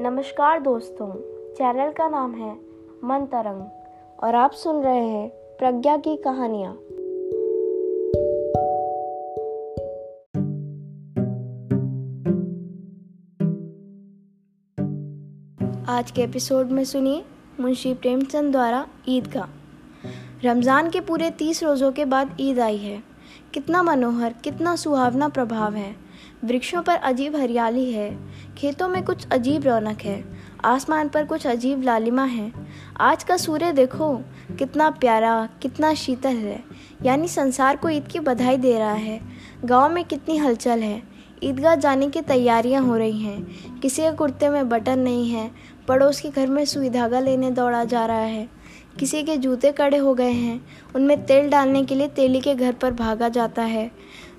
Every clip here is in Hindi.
नमस्कार दोस्तों, चैनल का नाम है मन तरंग और आप सुन रहे हैं प्रज्ञा की कहानियाँ। आज के एपिसोड में सुनिए मुंशी प्रेमचंद द्वारा ईद का रमज़ान के पूरे तीस रोज़ों के बाद ईद आई है। कितना मनोहर, कितना सुहावना प्रभाव है। वृक्षों पर अजीब हरियाली है, खेतों में कुछ अजीब रौनक है, आसमान पर कुछ अजीब लालिमा है। आज का सूर्य देखो, कितना प्यारा, कितना शीतल है, यानी संसार को ईद की बधाई दे रहा है। गाँव में कितनी हलचल है, ईदगाह जाने की तैयारियाँ हो रही हैं, किसी के कुर्ते में बटन नहीं है, पड़ोस के घर में सुई धागा लेने दौड़ा जा रहा है, किसी के जूते कड़े हो गए हैं, उनमें तेल डालने के लिए तेली के घर पर भागा जाता है।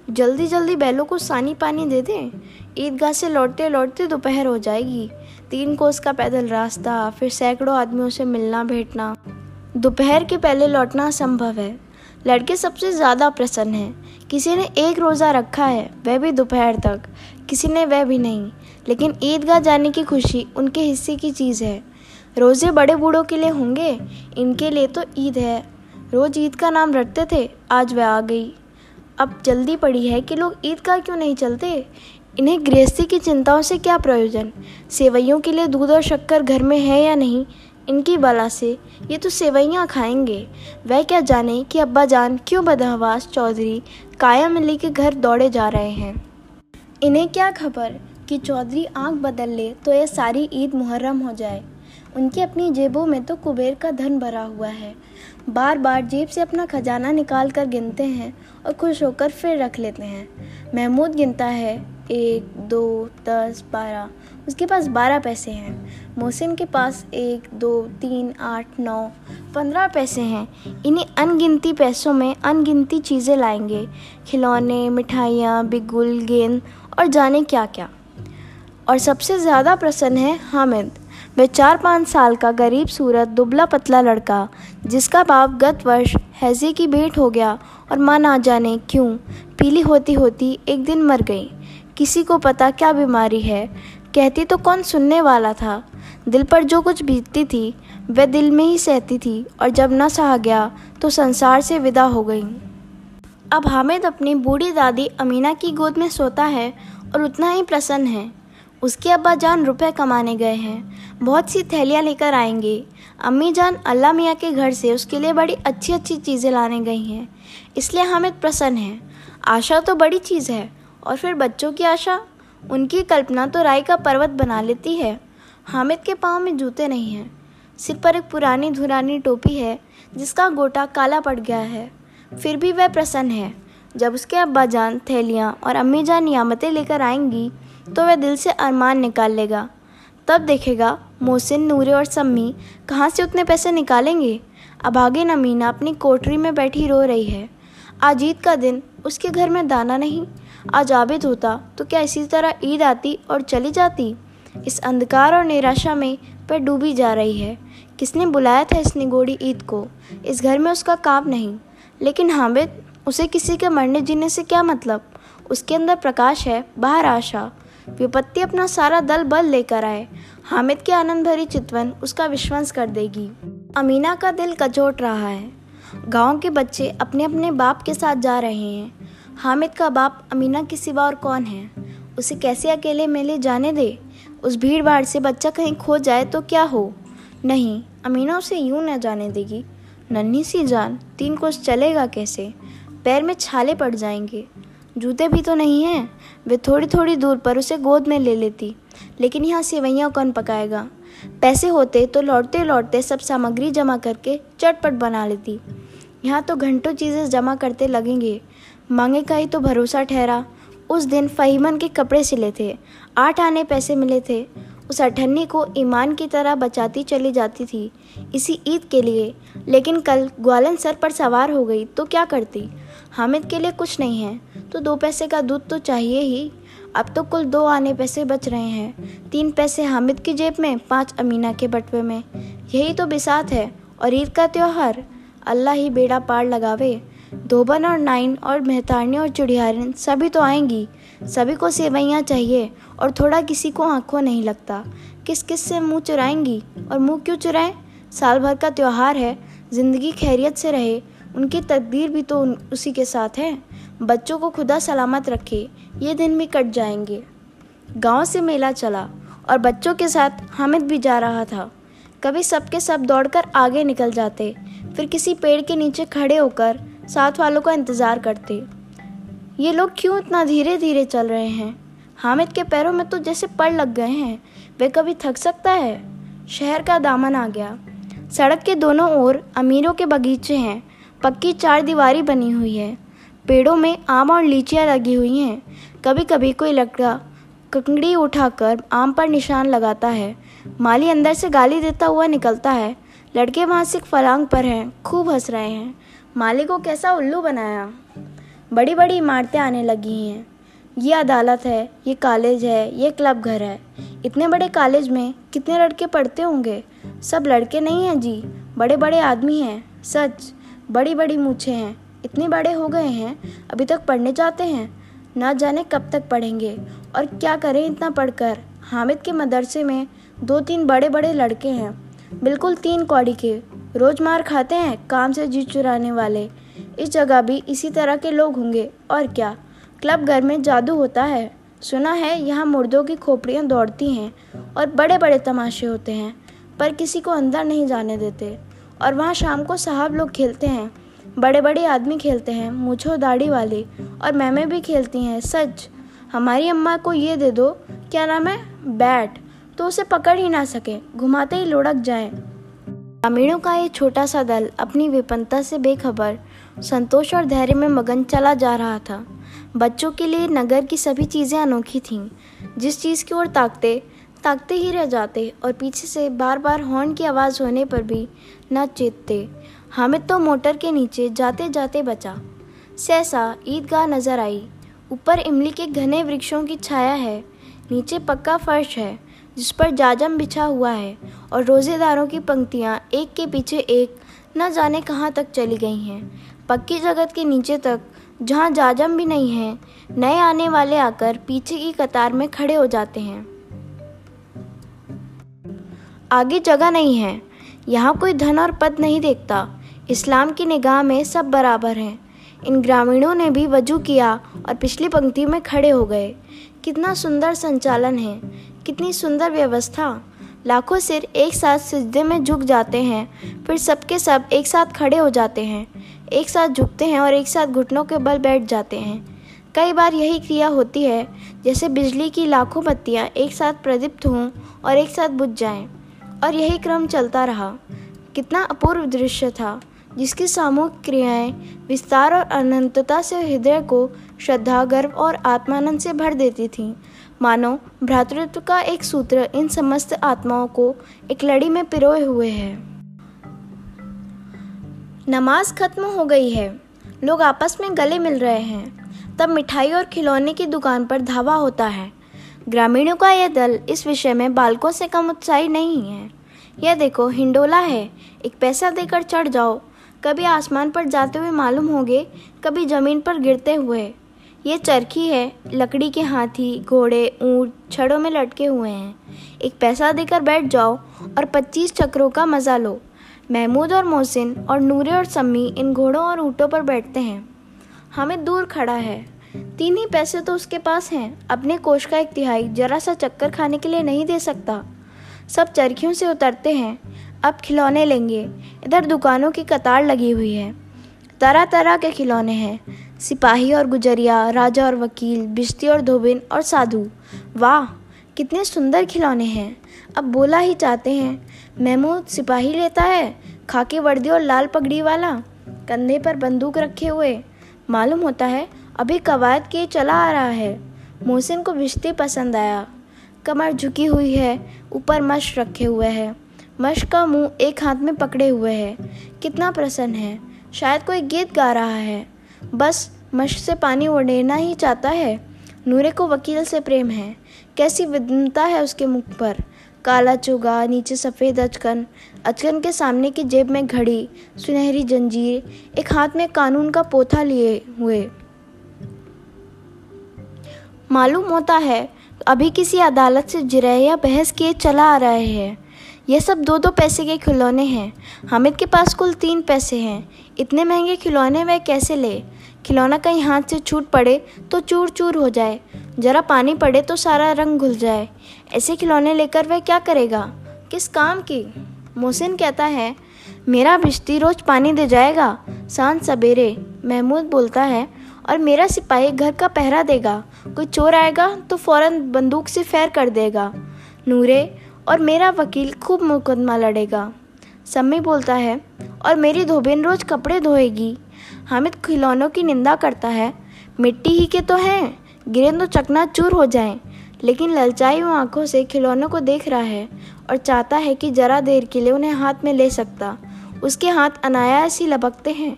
जल्दी जल्दी बैलों को सानी पानी दे दें। ईदगाह से लौटते लौटते दोपहर हो जाएगी। तीन कोस का पैदल रास्ता, फिर सैकड़ों आदमियों से मिलना, भेंटना। दोपहर के पहले लौटना असंभव है। लड़के सबसे ज़्यादा प्रसन्न हैं। किसी ने एक रोज़ा रखा है, वह भी दोपहर तक। किसी ने वह भी नहीं। लेकिन ईदगाह जाने की खुशी उनके हिस्से की चीज़ है। रोज़े बड़े बूढ़ों के लिए होंगे? इनके लिए तो ईद है। रोज़ ईद का नाम रटते थे, आज वह आ गई। अब जल्दी पड़ी है कि लोग ईद का क्यों नहीं चलते? इन्हें गृहस्थी की चिंताओं से क्या प्रयोजन? सेवैयों के लिए दूध और शक्कर घर में है या नहीं? इनकी बला से, ये तो सेवैयाँ खाएँगे। वह क्या जाने कि अब्बा जान क्यों बदहवास चौधरी काया मिली के घर दौड़े जा रहे हैं? इन्हें क्या खबर कि चौधरी आँख बदल ले तो यह सारी ईद मुहर्रम हो जाए? उनकी अपनी जेबों में तो कुबेर का धन भरा हुआ है। बार बार जेब से अपना खजाना निकाल कर गिनते हैं और खुश होकर फिर रख लेते हैं। महमूद गिनता है, एक, दो, दस, बारह। उसके पास बारह पैसे हैं। मोहसिन के पास एक, दो, तीन, आठ, नौ, पंद्रह पैसे हैं। इन्हीं अनगिनती पैसों में अनगिनती चीज़ें लाएँगे। खिलौने, मिठाइयाँ, बिगुल, गेंद और जाने क्या क्या और सबसे ज़्यादा प्रसन्न है हामिद। वह चार पाँच साल का गरीब सूरत दुबला पतला लड़का, जिसका बाप गत वर्ष हैजे की भेंट हो गया और माँ ना जाने क्यों पीली होती होती एक दिन मर गई। किसी को पता क्या बीमारी है? कहती तो कौन सुनने वाला था? दिल पर जो कुछ बीतती थी, वह दिल में ही सहती थी और जब न सहा गया तो संसार से विदा हो गई। अब हामिद अपनी बूढ़ी दादी अमीना की गोद में सोता है और उतना ही प्रसन्न है। उसके अब्बा जान रुपए कमाने गए हैं। बहुत सी थैलियाँ लेकर आएँगे। अम्मी जान अल्लाह मियाँ के घर से उसके लिए बड़ी अच्छी अच्छी चीज़ें लाने गई हैं। इसलिए हामिद प्रसन्न है। आशा तो बड़ी चीज़ है, और फिर बच्चों की आशा? उनकी कल्पना तो राय का पर्वत बना लेती है। हामिद के पाँव में जूते नहीं हैं। सिर पर एक पुरानी धुरानी टोपी है, जिसका गोटा काला पड़ गया है। फिर भी वह प्रसन्न है। जब उसके अब्बा जान थैलियाँ और अम्मी जान नियामतें लेकर आएँगी तो वह दिल से अरमान निकाल लेगा। तब देखेगा, मोहसिन, नूरे और सम्मी कहाँ से उतने पैसे निकालेंगे? अब आगे नमीना अपनी कोठरी में बैठी रो रही है। आज ईद का दिन, उसके घर में दाना नहीं। आज आबिद होता तो क्या इसी तरह ईद आती और चली जाती? इस अंधकार और निराशा में पर डूबी जा रही है। किसने बुलाया था इस निगोड़ी ईद को? इस घर में उसका काम नहीं। लेकिन हामिद, उसे किसी के मरने जीने से क्या मतलब? उसके अंदर प्रकाश है, बाहर आशा। विपत्ति अपना सारा दल बल लेकर आए। हामिद की आनंद भरी चितवन उसका विश्वास कर देगी। अमीना का दिल कचोट रहा है। गाँव के बच्चे अपने अपने बाप के साथ जा रहे हैं। हामिद का बाप अमीना के सिवा और कौन है? उसे कैसे अकेले मेले जाने दे? उस भीड़ भाड़ से बच्चा कहीं खो जाए तो क्या हो? नहीं, अमीना उसे यूँ न जाने देगी। नन्ही सी जान, तीन कोस चलेगा कैसे? पैर में छाले पड़ जाएँगे। जूते भी तो नहीं हैं। वे थोड़ी थोड़ी दूर पर उसे गोद में ले लेती, लेकिन यहाँ सेवैयाँ कौन पकाएगा। पैसे होते तो लौटते लौटते सब सामग्री जमा करके चटपट बना लेती। यहाँ तो घंटों चीज़ें जमा करते लगेंगे। मांगे का ही तो भरोसा ठहरा। उस दिन फ़हीमन के कपड़े सिले थे। आठ आने पैसे मिले थे। उस अठन्नी को ईमान की तरह बचाती चली जाती थी इसी ईद के लिए। लेकिन कल ग्वालन सर पर सवार हो गई तो क्या करती? हामिद के लिए कुछ नहीं है तो दो पैसे का दूध तो चाहिए ही। अब तो कुल दो आने पैसे बच रहे हैं। तीन पैसे हामिद की जेब में, पाँच अमीना के बटवे में। यही तो बिसात है, और ईद का त्यौहार, अल्लाह ही बेड़ा पार लगावे। धोबन और नाइन और मेहतारनी और चिड़ियारिन सभी तो आएँगी। सभी को सेवैयाँ चाहिए और थोड़ा किसी को आँखों नहीं लगता। किस किस से मुँह चुराएँगी और मुँह क्यों चुराएँ? साल भर का त्यौहार है, ज़िंदगी खैरियत से रहे, उनकी तकदीर भी तो उसी के साथ है। बच्चों को खुदा सलामत रखे, ये दिन भी कट जाएँगे। गाँव से मेला चला और बच्चों के साथ हामिद भी जा रहा था। कभी सबके सब दौड़कर आगे निकल जाते, फिर किसी पेड़ के नीचे खड़े होकर साथ वालों का इंतज़ार करते। ये लोग क्यों इतना धीरे धीरे चल रहे हैं? हामिद के पैरों में तो जैसे पड़ लग गए हैं। वे कभी थक सकता है? शहर का दामन आ गया। सड़क के दोनों ओर अमीरों के बगीचे हैं। पक्की चार दीवारी बनी हुई है। पेड़ों में आम और लीचियाँ लगी हुई हैं। कभी कभी कोई लड़का कंकड़ी उठाकर आम पर निशान लगाता है। माली अंदर से गाली देता हुआ निकलता है। लड़के वहाँ से फलांग पर हैं। खूब हंस रहे हैं। माली को कैसा उल्लू बनाया? बड़ी बड़ी इमारतें आने लगी हैं। ये अदालत है, ये कॉलेज है, ये क्लब घर है। इतने बड़े कॉलेज में कितने लड़के पढ़ते होंगे? सब लड़के नहीं हैं जी। बड़े बड़े आदमी हैं, सच। बड़ी बड़ी मूछें हैं। इतने बड़े हो गए हैं, अभी तक पढ़ने जाते हैं। ना जाने कब तक पढ़ेंगे। और क्या करें इतना पढ़कर? हामिद के मदरसे में दो तीन बड़े बड़े लड़के हैं। बिल्कुल तीन कौड़ी के। रोज मार खाते हैं, काम से जी चुराने वाले। इस जगह भी इसी तरह के लोग होंगे। और क्या? क्लब घर में जादू होता है। सुना है यहाँ मुर्दों की खोपड़ियाँ दौड़ती हैं और बड़े बड़े तमाशे होते हैं, पर किसी को अंदर नहीं जाने देते। और वहाँ शाम को साहब लोग खेलते हैं। बड़े बड़े आदमी खेलते हैं मुझो दाढ़ी वाले, और मैमें भी खेलती हैं, सच। हमारी अम्मा को ये दे दो, क्या नाम है? बैट। तो उसे पकड़ ही ना सके, घुमाते ही लुढ़क जाए। ग्रामीणों का ये छोटा सा दल अपनी विपन्नता से बेखबर संतोष और धैर्य में मगन चला जा रहा था। बच्चों के लिए नगर की सभी चीज़ें अनोखी थीं। जिस चीज़ की ओर ताकते ताकते ही रह जाते और पीछे से बार बार हॉर्न की आवाज़ होने पर भी न चेतते। हामिद तो मोटर के नीचे जाते जाते बचा। सहसा ईदगाह नज़र आई। ऊपर इमली के घने वृक्षों की छाया है। नीचे पक्का फर्श है, जिस पर जाजम बिछा हुआ है और रोज़ेदारों की पंक्तियाँ एक के पीछे एक न जाने कहाँ तक चली गई हैं। पक्की जगत के नीचे तक, जहाँ जाजम भी नहीं है, नए आने वाले आकर पीछे की कतार में खड़े हो जाते हैं। आगे जगह नहीं है। यहाँ कोई धन और पद नहीं देखता। इस्लाम की निगाह में सब बराबर हैं। इन ग्रामीणों ने भी वज़ू किया और पिछली पंक्ति में खड़े हो गए। कितना सुंदर संचालन है। कितनी सुंदर व्यवस्था। लाखों सिर एक साथ सिजदे में झुक जाते हैं, फिर सबके सब एक साथ खड़े हो जाते हैं। एक साथ झुकते हैं और एक साथ घुटनों के बल बैठ जाते हैं। कई बार यही क्रिया होती है, जैसे बिजली की लाखों बत्तियाँ एक साथ प्रदीप्त हों और एक साथ बुझ जाएँ। और यही क्रम चलता रहा। कितना अपूर्व दृश्य था, जिसकी सामूहिक क्रियाएँ विस्तार और अनंतता से हृदय को श्रद्धा, गर्व और आत्मानंद से भर देती थीं। मानो, भ्रातृत्व का एक सूत्र इन समस्त आत्माओं को एक लड़ी में पिरोए हुए है। नमाज़ खत्म हो गई है। लोग आपस में गले मिल रहे हैं। तब मिठाई और खिलौने की दुकान पर धावा होता है। ग्रामीणों का यह दल इस विषय में बालकों से कम उत्साही नहीं है। यह देखो, हिंडोला है। एक पैसा देकर चढ़ जाओ। कभी आसमान पर जाते हुए मालूम होंगे, कभी ज़मीन पर गिरते हुए। ये चरखी है। लकड़ी के हाथी, घोड़े, ऊँट छड़ों में लटके हुए हैं। एक पैसा देकर बैठ जाओ और पच्चीस चक्रों का मज़ा लो। महमूद और मोहसिन और नूरे और सम्मी इन घोड़ों और ऊँटों पर बैठते हैं। हमें दूर खड़ा है। तीन ही पैसे तो उसके पास हैं। अपने कोष का एक तिहाई जरा सा चक्कर खाने के लिए नहीं दे सकता। सब चरखियों से उतरते हैं। अब खिलौने लेंगे। इधर दुकानों की कतार लगी हुई है। तरह तरह के खिलौने हैं। सिपाही और गुजरिया, राजा और वकील, बिश्ती और धोबिन और साधु। वाह, कितने सुंदर खिलौने हैं। अब बोला ही चाहते हैं। महमूद सिपाही लेता है, खाकी वर्दी और लाल पगड़ी वाला, कंधे पर बंदूक रखे हुए। मालूम होता है, अभी कवायद के चला आ रहा है। मोहसिन को बिश्ती पसंद आया। कमर झुकी हुई है, ऊपर मश रखे हुए है। मश का मुँह एक हाथ में पकड़े हुए है। कितना प्रसन्न है, शायद कोई गीत गा रहा है। बस मश से पानी उड़ेना ही चाहता है। नूरे को वकील से प्रेम है। कैसी विद्वता है उसके मुख पर। काला चुगा, नीचे सफ़ेद अचकन। अचकन के सामने की जेब में घड़ी, सुनहरी जंजीर, एक हाथ में कानून का पोथा लिए हुए। मालूम होता है, अभी किसी अदालत से जिरह या बहस किए चला आ रहे हैं। ये सब दो दो पैसे के खिलौने हैं। हामिद के पास कुल तीन पैसे हैं। इतने महँगे खिलौने वह कैसे ले? खिलौना कहीं हाथ से छूट पड़े तो चूर चूर हो जाए। ज़रा पानी पड़े तो सारा रंग घुल जाए। ऐसे खिलौने लेकर वह क्या करेगा? किस काम की? मोहसिन कहता है, मेरा बिश्ती रोज़ पानी दे जाएगा। साँझ सवेरे महमूद बोलता है, और मेरा सिपाही घर का पहरा देगा। कोई चोर आएगा तो फ़ौरन बंदूक से फैर कर देगा। नूरे और मेरा वकील खूब मुकदमा लड़ेगा। सम्मी बोलता है, और मेरी धोबिन रोज़ कपड़े धोएगी। हामिद खिलौनों की निंदा करता है। मिट्टी ही के तो हैं, गिरे तो चकना चूर हो जाएँ, लेकिन ललचाई वो आँखों से खिलौनों को देख रहा है और चाहता है कि जरा देर के लिए उन्हें हाथ में ले सकता। उसके हाथ अनायास ही लपकते हैं,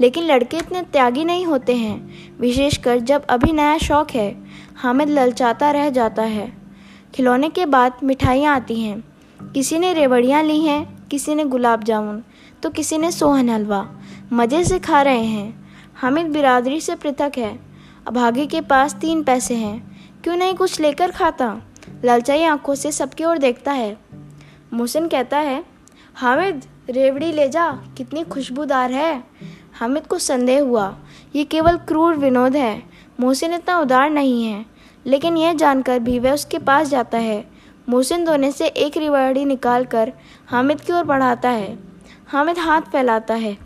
लेकिन लड़के इतने त्यागी नहीं होते हैं, विशेषकर जब अभी नया शौक है, हामिद ललचाता रह जाता है। खिलौने के बाद मिठाइयाँ आती हैं। किसी ने रेवड़ियाँ ली हैं, किसी ने गुलाब जामुन तो किसी ने सोहन हलवा। मज़े से खा रहे हैं। हामिद बिरादरी से पृथक है। अभागे के पास तीन पैसे हैं। क्यों नहीं कुछ लेकर खाता? ललचाई आँखों से सबकी ओर देखता है। मोहसिन कहता है, हामिद, रेवड़ी ले जा, कितनी खुशबूदार है। हामिद को संदेह हुआ, ये केवल क्रूर विनोद है। मोहसिन इतना उदार नहीं है, लेकिन यह जानकर भी वह उसके पास जाता है। मोहसिन दोने से एक रिवाड़ी निकाल कर हामिद की ओर बढ़ाता है। हामिद हाथ फैलाता है।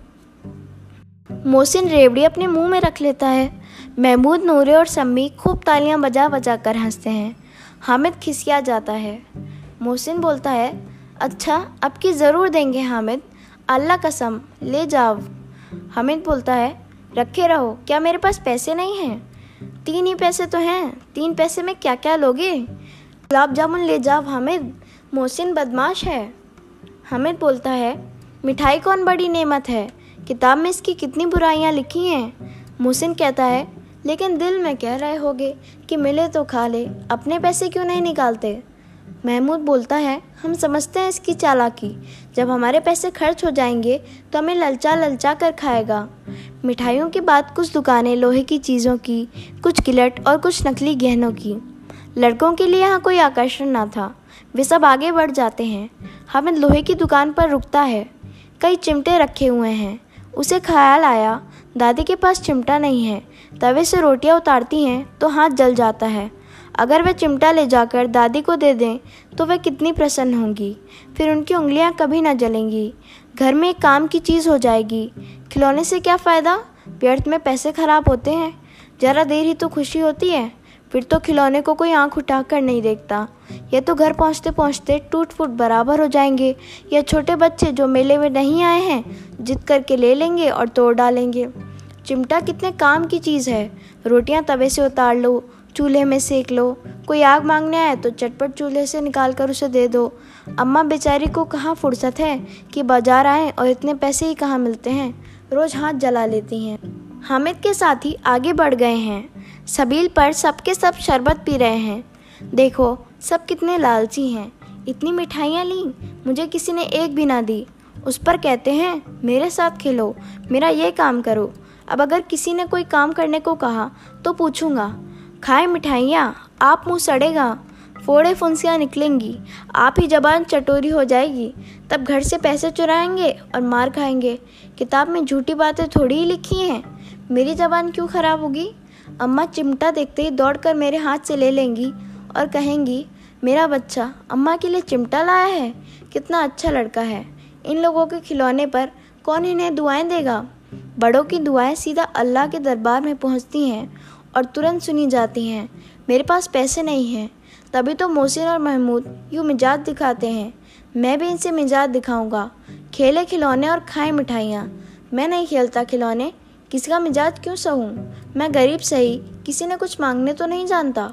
मोहसिन रेवड़ी अपने मुँह में रख लेता है। महमूद, नूरे और सम्मी खूब तालियाँ बजा बजा कर हँसते हैं। हामिद खिसिया जाता है। मोहसिन बोलता है अच्छा अब की ज़रूर देंगे हामिद। अल्लाह कसम, ले जाओ। हामिद बोलता है, रखे रहो, क्या मेरे पास पैसे नहीं हैं? तीन ही पैसे तो हैं। तीन पैसे में क्या क्या लोगे? गुलाब जामुन ले जाओ हामिद। मोहसिन बदमाश है। हामिद बोलता है, मिठाई कौन बड़ी नेमत है? किताब में इसकी कितनी बुराइयाँ लिखी हैं? मोहसिन कहता है, लेकिन दिल में कह रहे होगे कि मिले तो खा ले, अपने पैसे क्यों नहीं निकालते? महमूद बोलता है, हम समझते हैं इसकी चालाकी। जब हमारे पैसे खर्च हो जाएँगे तो हमें ललचा ललचा कर खाएगा। मिठाइयों के बाद कुछ दुकानें, लोहे की चीज़ों की, कुछ गिलट और कुछ नकली गहनों की। लड़कों के लिए यहाँ कोई आकर्षण ना था। वे सब आगे बढ़ जाते हैं। हमें लोहे की दुकान पर रुकता है। कई चिमटे रखे हुए हैं। उसे ख्याल आया दादी के पास चिमटा नहीं है। तवे से रोटियाँ उतारती हैं तो हाथ जल जाता है। अगर वह चिमटा ले जाकर दादी को दे दें तो वह कितनी प्रसन्न होंगी। फिर उनकी उंगलियाँ कभी ना जलेंगी। घर में एक काम की चीज़ हो जाएगी। खिलौने से क्या फ़ायदा? व्यर्थ में पैसे खराब होते हैं। ज़रा देर ही तो खुशी होती है। फिर तो खिलौने को कोई आँख उठाकर नहीं देखता। ये तो घर पहुँचते पहुँचते टूट फूट बराबर हो जाएँगे। या छोटे बच्चे जो मेले में नहीं आए हैं, जिद करके ले लेंगे और तोड़ डालेंगे। चिमटा कितने काम की चीज़ है। रोटियाँ तवे से उतार लो, चूल्हे में सेक लो। कोई आग मांगने आए तो चटपट चूल्हे से निकाल कर उसे दे दो। अम्मा बेचारी को कहाँ फुर्सत है कि बाज़ार आए और इतने पैसे ही कहाँ मिलते हैं? रोज़ हाथ जला लेती हैं। हामिद के साथी आगे बढ़ गए हैं। सबील पर सबके सब शरबत पी रहे हैं। देखो, सब कितने लालची हैं। इतनी मिठाइयाँ ली, मुझे किसी ने एक भी ना दी। उस पर कहते हैं, मेरे साथ खेलो, मेरा ये काम करो। अब अगर किसी ने कोई काम करने को कहा तो पूछूँगा, खाए मिठाइयाँ, आप मुँह सड़ेगा, फोड़े फुंसियाँ निकलेंगी, आप ही जबान चटोरी हो जाएगी। तब घर से पैसे चुराएँगे और मार खाएँगे। किताब में झूठी बातें थोड़ी ही लिखी हैं। मेरी जबान क्यों ख़राब होगी? अम्मा चिमटा देखते ही दौड़कर मेरे हाथ से ले लेंगी और कहेंगी, मेरा बच्चा, अम्मा के लिए चिमटा लाया है? कितना अच्छा लड़का है। इन लोगों के खिलौने पर कौन इन्हें दुआएँ देगा? बड़ों की दुआएँ सीधा अल्लाह के दरबार में पहुँचती हैं और तुरंत सुनी जाती हैं, मेरे पास पैसे नहीं हैं। तभी तो मोहसिन और महमूद यूँ मिजाज दिखाते हैं। मैं भी इनसे मिजाज दिखाऊँगा। खेले खिलौने और खाए मिठाइयाँ। मैं नहीं खेलता खिलौने। किसका मिजाज क्यों सहूँ? मैं गरीब सही, किसी ने कुछ मांगने तो नहीं जानता।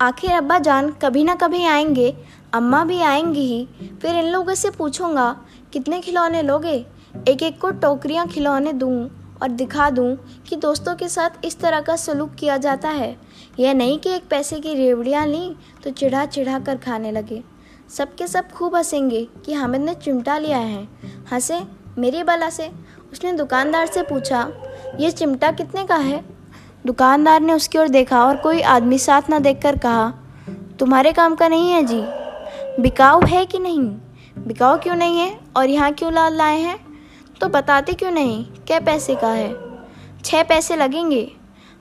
आखिर अब्बा जान कभी ना कभी आएँगे, अम्मा भी आएँगी ही। फिर इन लोगों से पूछूँगा, कितने खिलौने लोगे? एक एक को टोकरियाँ खिलौने दूँ और दिखा दूँ कि दोस्तों के साथ इस तरह का सलूक किया जाता है। यह नहीं कि एक पैसे की रेवड़ियाँ ली तो चिढ़ा चिढ़ा कर खाने लगे। सबके सब खूब हंसेंगे कि हामिद ने चिमटा लिया है। हंसे, मेरी बला से। उसने दुकानदार से पूछा, ये चिमटा कितने का है? दुकानदार ने उसकी ओर देखा और कोई आदमी साथ ना देखकर कहा, तुम्हारे काम का नहीं है जी। बिकाऊ है कि नहीं? बिकाऊ क्यों नहीं है? और यहाँ क्यों लाल लाए हैं? तो बताते क्यों नहीं? क्या पैसे का है? छः पैसे लगेंगे?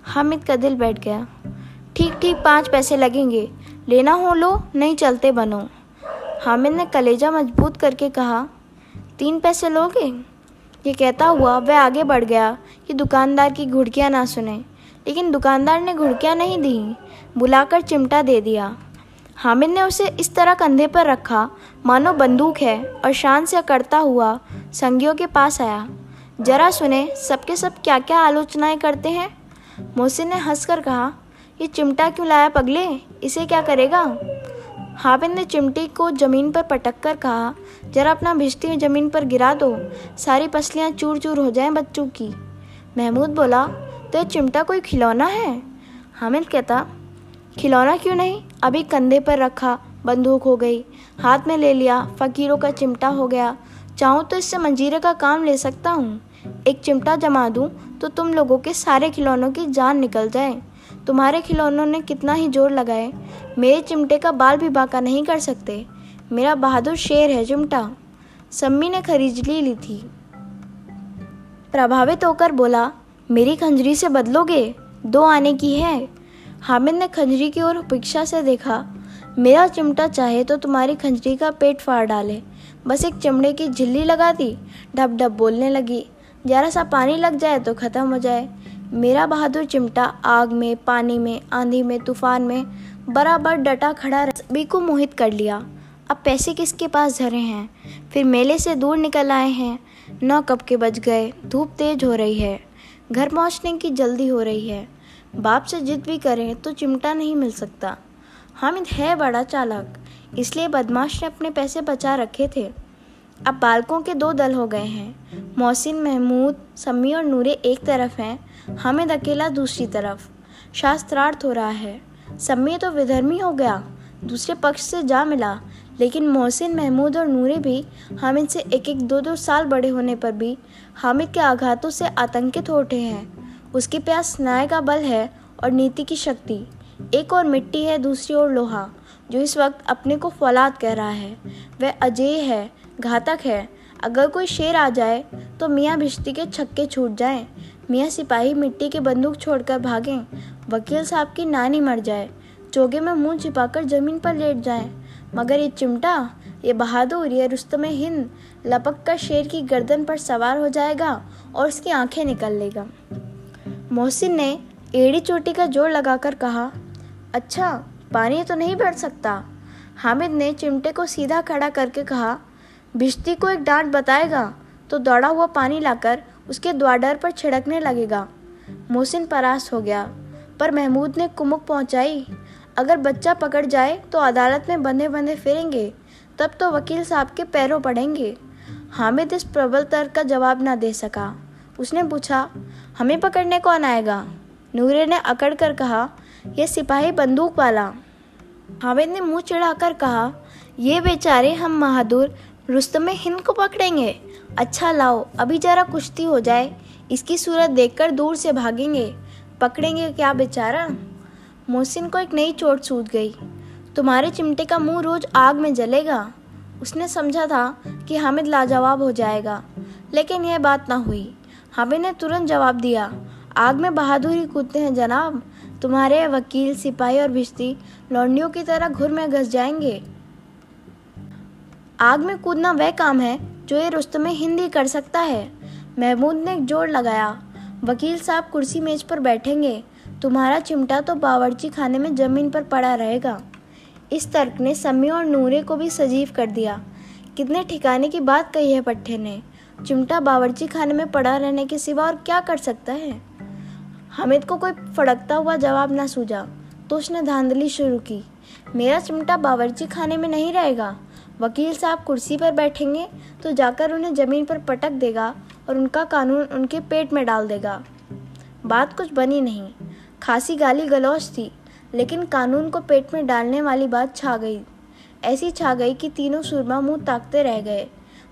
हामिद का दिल बैठ गया। ठीक ठीक, पाँच पैसे लगेंगे। लेना हो लो, नहीं चलते बनो। हामिद ने कलेजा मज़बूत करके कहा, तीन पैसे लोगे? ये कहता हुआ वह आगे बढ़ गया कि दुकानदार की घुड़कियाँ ना सुने। लेकिन दुकानदार ने घुड़कियाँ नहीं दी, बुलाकर चिमटा दे दिया। हामिद ने उसे इस तरह कंधे पर रखा, मानो बंदूक है, और शान से अकड़ता हुआ संगियों के पास आया। जरा सुने, सबके सब क्या क्या आलोचनाएँ करते हैं? मोहसिन ने हंसकर कहा, ये चिमटा क्यों लाया पगले? इसे क्या करेगा? हामिद ने चिमटी को ज़मीन पर पटक कर कहा, जरा अपना भिश्ती ज़मीन पर गिरा दो। सारी पसलियाँ चूर चूर हो जाएँ बच्चों की। महमूद बोला तो चिमटा कोई खिलौना है? हामिद कहता, खिलौना क्यों नहीं? अभी कंधे पर रखा, बंदूक हो गई। हाथ में ले लिया, फ़कीरों का चिमटा हो गया। चाहूँ तो इससे मंजीरे का काम ले सकता हूँ। एक चिमटा जमा दूँ तो तुम लोगों के सारे खिलौनों की जान निकल जाए। तुम्हारे खिलौनों ने कितना ही ज़ोर लगाए। मेरे चिमटे का बाल भी बाका नहीं कर सकते। मेरा बहादुर शेर है, चिमटा। सम्मी ने खरीजली ली ली थी। प्रभावित होकर बोला, मेरी खंजरी से बदलोगे? दो आने की है? हामिद ने खंजरी की ओर उपेक्षा से देखा, मेरा चिमटा चाहे तो तुम्हारी खंजरी का पेट फाड़ डाले। बस एक चमड़े की झिल्ली लगा दी ढप ढप बोलने लगी। जरा सा पानी लग जाए तो ख़त्म हो जाए। मेरा बहादुर चिमटा आग में, पानी में, आंधी में, तूफ़ान में बराबर डटा खड़ा सभी को मोहित कर लिया। अब पैसे किसके पास धरे हैं? फिर मेले से दूर निकल आए हैं। नौ कब के बज गए? धूप तेज हो रही है। घर पहुँचने की जल्दी हो रही है। बाप से जिद भी करें तो चिमटा नहीं मिल सकता। हामिद है बड़ा चालाक, इसलिए बदमाश ने अपने पैसे बचा रखे थे। अब बालकों के दो दल हो गए हैं। मोहसिन महमूद सम्मी और नूरे एक तरफ़ हैं। हामिद अकेला दूसरी तरफ़। शास्त्रार्थ हो रहा है। सम्मी तो विधर्मी हो गया। दूसरे पक्ष से जा मिला। लेकिन मोहसिन, महमूद और नूरे भी हामिद से एक एक दो दो साल बड़े होने पर भी हामिद के आघातों से आतंकित हो उठे हैं। उसके प्यास न्याय का बल है और नीति की शक्ति। एक और मिट्टी है, दूसरी ओर लोहा, जो इस वक्त अपने को फौलाद कह रहा है। वह अजय है, घातक है। अगर कोई शेर आ जाए तो मियाँ भिश्ती के छक्के छूट जाएँ। मियाँ सिपाही मिट्टी के बंदूक छोड़कर भागें। वकील साहब की नानी मर जाए। चोगे में मुँह छिपाकर ज़मीन पर लेट जाए। मगर ये चिमटा, ये बहादुर, ये रुस्तम हिंद, लपक कर शेर की गर्दन पर सवार हो जाएगा और उसकी आँखें निकल लेगा। मोहसिन ने एड़ी चोटी का ज़ोर लगाकर कहा अच्छा पानी तो नहीं भर सकता। हामिद ने चिमटे को सीधा खड़ा करके कहा भिश्ती को एक डांट बताएगा तो दौड़ा हुआ पानी लाकर उसके द्वाडर पर छिड़कने लगेगा। मोहसिन परास हो गया। पर महमूद ने कुमुक पहुंचाई। अगर बच्चा पकड़ जाए तो अदालत में बंधे बंधे फिरेंगे। तब तो वकील साहब के पैरों पड़ेंगे। हामिद इस प्रबल तर्क का जवाब ना दे सका। उसने पूछा, हमें पकड़ने कौन आएगा? नूरे ने अकड़ कर कहा यह सिपाही बंदूक वाला। हामिद ने मुँह चिढ़ाकर कहा यह बेचारे हम बहादुर रुस्तम हिंद को पकड़ेंगे। अच्छा लाओ, अभी जरा कुश्ती हो जाए। इसकी सूरत देखकर दूर से भागेंगे। पकड़ेंगे क्या बेचारा? मोहसिन को एक नई चोट सूझ गई। तुम्हारे चिमटे का मुँह रोज आग में जलेगा। उसने समझा था कि हामिद लाजवाब हो जाएगा, लेकिन यह बात ना हुई। हामिद ने तुरंत जवाब दिया, आग में बहादुरी कूदते हैं जनाब। तुम्हारे वकील, सिपाही और भिश्ती लौंडियों की तरह घुर में घस जाएँगे। आग में कूदना वह काम है जो ये रुस्तम हिंदी कर सकता है। महमूद ने ज़ोर लगाया। वकील साहब कुर्सी मेज पर बैठेंगे। तुम्हारा चिमटा तो बावर्ची खाने में ज़मीन पर पड़ा रहेगा। इस तर्क ने सम्मी और नूरे को भी सजीव कर दिया। कितने ठिकाने की बात कही है पट्टे ने। चिमटा बावर्ची खाने में पड़ा रहने के सिवा और क्या कर सकता है? हामिद को कोई फड़कता हुआ जवाब ना सूझा। तो उसने धांधली शुरू की। मेरा चिमटा बावर्ची खाने में नहीं रहेगा। वकील साहब कुर्सी पर बैठेंगे तो जाकर उन्हें ज़मीन पर पटक देगा और उनका कानून उनके पेट में डाल देगा। बात कुछ बनी नहीं। खासी गाली गलौज थी, लेकिन कानून को पेट में डालने वाली बात छा गई। ऐसी छा गई कि तीनों सुरमा मुँह ताकते रह गए।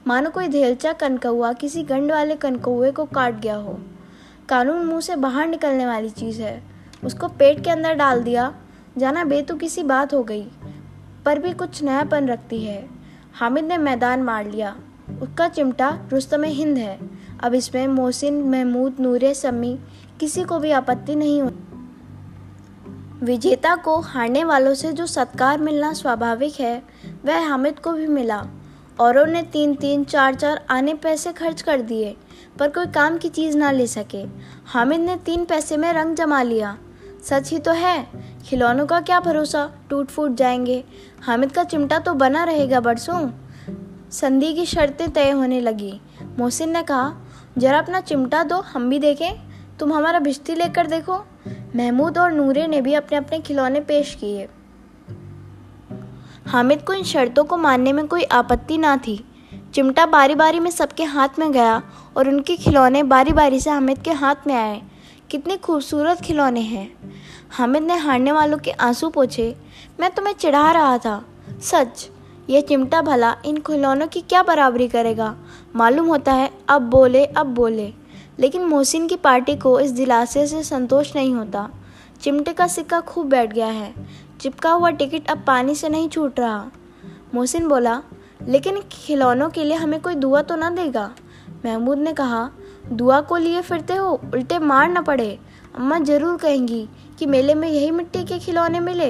मानो कोई धेलचा कनकौआ किसी गंड वाले कनकौए को काट गया हो। कानून मुँह से बाहर निकलने वाली चीज़ है। उसको पेट के अंदर डाल दिया। जाना बेतु किसी बात हो गई, पर भी कुछ नयापन रखती है। हामिद ने मैदान मार लिया। उसका चिमटा रुस्तम हिंद है। अब इसमें मोहसिन, महमूद, नूरे सम्मी किसी को भी आपत्ति नहीं हो। विजेता को हारने वालों से जो सत्कार मिलना स्वाभाविक है, वह हामिद को भी मिला। औरों ने तीन तीन, चार चार आने पैसे खर्च कर दिए, पर कोई काम की चीज़ ना ले सके। हामिद ने तीन पैसे में रंग जमा लिया। सच ही तो है खिलौनों का क्या भरोसा? टूट फूट जाएँगे। हामिद का चिमटा तो बना रहेगा बरसों। संधि की शर्तें तय होने लगी। मोहसिन ने कहा, जरा अपना चिमटा दो, हम भी देखें। तुम हमारा बिश्ती लेकर देखो। महमूद और नूरे ने भी अपने अपने खिलौने पेश किए। हामिद को इन शर्तों को मानने में कोई आपत्ति ना थी। चिमटा बारी बारी में सबके हाथ में गया और उनके खिलौने बारी बारी से हामिद के हाथ में आए। कितने खूबसूरत खिलौने हैं। हामिद ने हारने वालों के आँसू पोछे। मैं तुम्हें चिढ़ा रहा था। सच, ये चिमटा भला इन खिलौनों की क्या बराबरी करेगा? मालूम होता है, अब बोले अब बोले। लेकिन मोहसिन की पार्टी को इस दिलासे से संतोष नहीं होता। चिमटे का सिक्का खूब बैठ गया है। चिपका हुआ टिकट अब पानी से नहीं छूट रहा। मोहसिन बोला, लेकिन खिलौनों के लिए हमें कोई दुआ तो ना देगा? महमूद ने कहा, दुआ को लिए फिरते हो, उल्टे मार न पड़े। अम्मा ज़रूर कहेंगी कि मेले में यही मिट्टी के खिलौने मिले।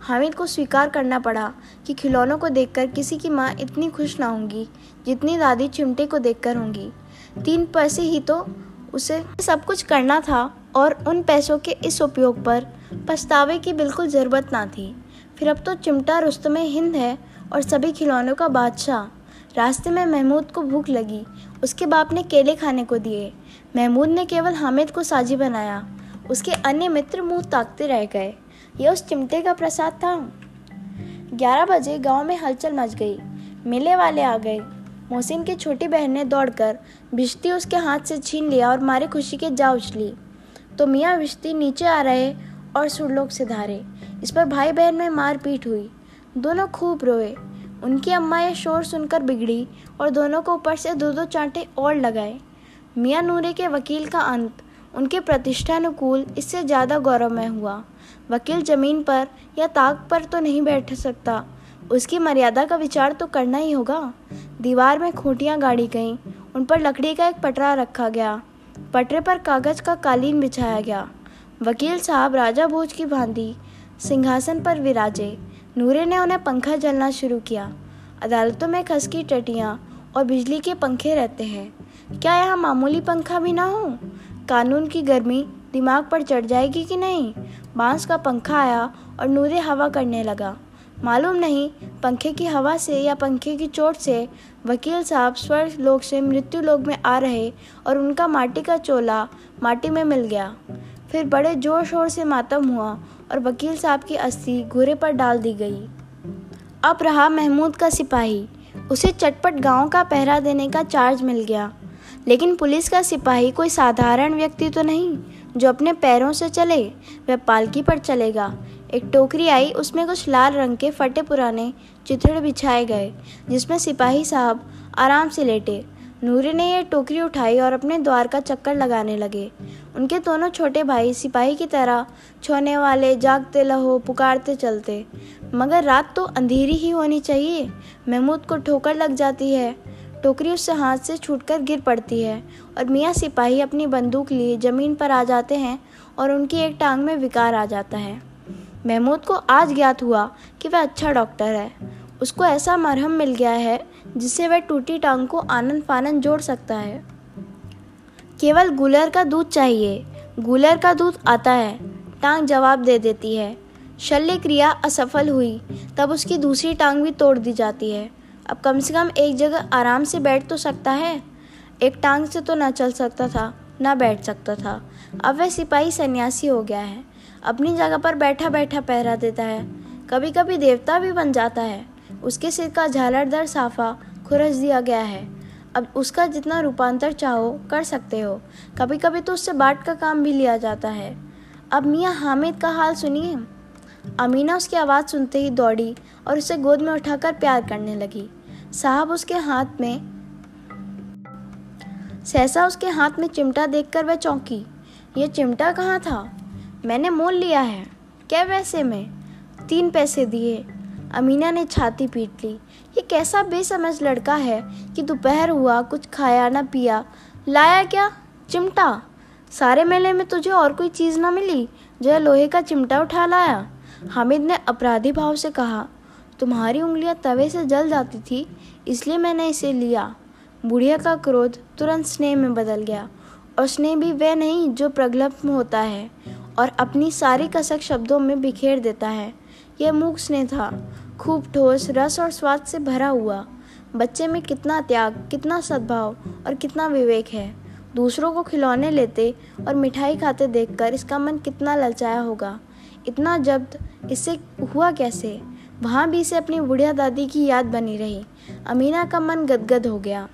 हामिद को स्वीकार करना पड़ा कि खिलौनों को देखकर किसी की माँ इतनी खुश ना होंगी, जितनी दादी चिमटे को देखकर होंगी। तीन पैसे ही तो उसे सब कुछ करना था और उन पैसों के इस उपयोग पर पछतावे की बिल्कुल ज़रूरत ना थी। फिर अब तो चिमटा रुस्तम हिंद है और सभी खिलौनों का बादशाह। रास्ते में महमूद को भूख लगी, उसके बाप ने केले खाने को दिए। महमूद ने केवल हामिद को साजी बनाया। उसके अन्य मित्र मुँह ताकते रह गए। यह उस चिमटे का प्रसाद था। ग्यारह बजे गाँव में हलचल मच गई। मेले वाले आ गए। मोहसिन की छोटी बहन ने दौड़कर भिश्ती उसके हाथ से छीन लिया और मारे खुशी के जा उछली। तो मियाँ भिश्ती नीचे आ रहे और सुरलोक से धारे। इस पर भाई बहन में मारपीट हुई। दोनों खूब रोए। उनकी अम्मा यह शोर सुनकर बिगड़ी और दोनों को ऊपर से दो दो चांटे और लगाए। मियाँ नूरे के वकील का अंत। उनके प्रतिष्ठानुकूल इससे ज़्यादा गौरवमय हुआ। वकील ज़मीन पर या ताक पर तो नहीं बैठ सकता। उसकी मर्यादा का विचार तो करना ही होगा। दीवार में खूंटियाँ गाड़ी गईं, उन पर लकड़ी का एक पटरा रखा गया। पटरे पर कागज़ का कालीन बिछाया गया। वकील साहब राजा भोज की भांति सिंहासन पर विराजे। नूरे ने उन्हें पंखा जलना शुरू किया। अदालतों में खसकी टटियाँ और बिजली के पंखे रहते हैं। क्या यहाँ मामूली पंखा भी ना हो? कानून की गर्मी दिमाग पर चढ़ जाएगी कि नहीं? बाँस का पंखा आया और नूरे हवा करने लगा। मालूम नहीं, पंखे की हवा से या पंखे की चोट से वकील साहब स्वर्ग लोक से मृत्यु लोक में आ रहे और उनका माटी का चोला माटी में मिल गया। फिर बड़े ज़ोर शोर से मातम हुआ और वकील साहब की अस्थि घोड़े पर डाल दी गई। अब रहा महमूद का सिपाही। उसे चटपट गाँव का पहरा देने का चार्ज मिल गया। लेकिन पुलिस का सिपाही कोई साधारण व्यक्ति तो नहीं, जो अपने पैरों से चले, वह पालकी पर चलेगा। एक टोकरी आई, उसमें कुछ लाल रंग के फटे पुराने चिथड़े बिछाए गए, जिसमें सिपाही साहब आराम से लेटे। नूरी ने यह टोकरी उठाई और अपने द्वार का चक्कर लगाने लगे। उनके दोनों छोटे भाई सिपाही की तरह छोने वाले, जागते लहो, पुकारते चलते। मगर रात तो अंधेरी ही होनी चाहिए। महमूद को ठोकर लग जाती है। टोकरी उससे हाथ से छूटकर गिर पड़ती है और मियाँ सिपाही अपनी बंदूक लिए ज़मीन पर आ जाते हैं और उनकी एक टांग में विकार आ जाता है। महमूद को आज ज्ञात हुआ कि वह अच्छा डॉक्टर है। उसको ऐसा मरहम मिल गया है जिससे वह टूटी टांग को आनंद फानंद जोड़ सकता है। केवल गुलर का दूध चाहिए। गुलर का दूध आता है। टांग जवाब दे देती है। शल्य क्रिया असफल हुई। तब उसकी दूसरी टांग भी तोड़ दी जाती है। अब कम से कम एक जगह आराम से बैठ तो सकता है। एक टांग से तो ना चल सकता था, ना बैठ सकता था। अब वह सिपाही सन्यासी हो गया है। अपनी जगह पर बैठा बैठा पहरा देता है। कभी कभी देवता भी बन जाता है। उसके सिर का झालरदार साफा खुरस दिया गया है। अब उसका जितना रूपांतर चाहो, कर सकते हो। कभी कभी तो उससे बाट का काम भी लिया जाता है। अब मियाँ हामिद का हाल सुनिए। अमीना उसकी आवाज़ सुनते ही दौड़ी और उसे गोद में उठाकर प्यार करने लगी। साहब उसके हाथ में सहसा उसके हाथ में चिमटा देखकर वह चौंकी। ये चिमटा कहाँ था? मैंने मोल लिया है। क्या पैसे में? तीन पैसे दिए। अमीना ने छाती पीट ली। ये कैसा बेसमझ लड़का है कि दोपहर हुआ, कुछ खाया ना पिया। लाया क्या? चिमटा? सारे मेले में तुझे और कोई चीज़ ना मिली? जो लोहे का चिमटा उठा लाया? हामिद ने अपराधी भाव से कहा। तुम्हारी उंगलियाँ तवे से जल जाती थी, इसलिए मैंने इसे लिया। बुढ़िया का क्रोध तुरंत स्नेह में बदल गया, और स्नेह भी वह नहीं जो प्रगल्भ होता है, और अपनी सारी कसक शब्दों में बिखेर देता है। यह मूक स्नेह था। खूब ठोस, रस और स्वाद से भरा हुआ। बच्चे में कितना त्याग, कितना सद्भाव और कितना विवेक है। दूसरों को खिलौने लेते और मिठाई खाते देखकर इसका मन कितना ललचाया होगा। इतना जब्त इससे हुआ कैसे? वहाँ भी इसे अपनी बुढ़िया दादी की याद बनी रही। अमीना का मन गदगद हो गया।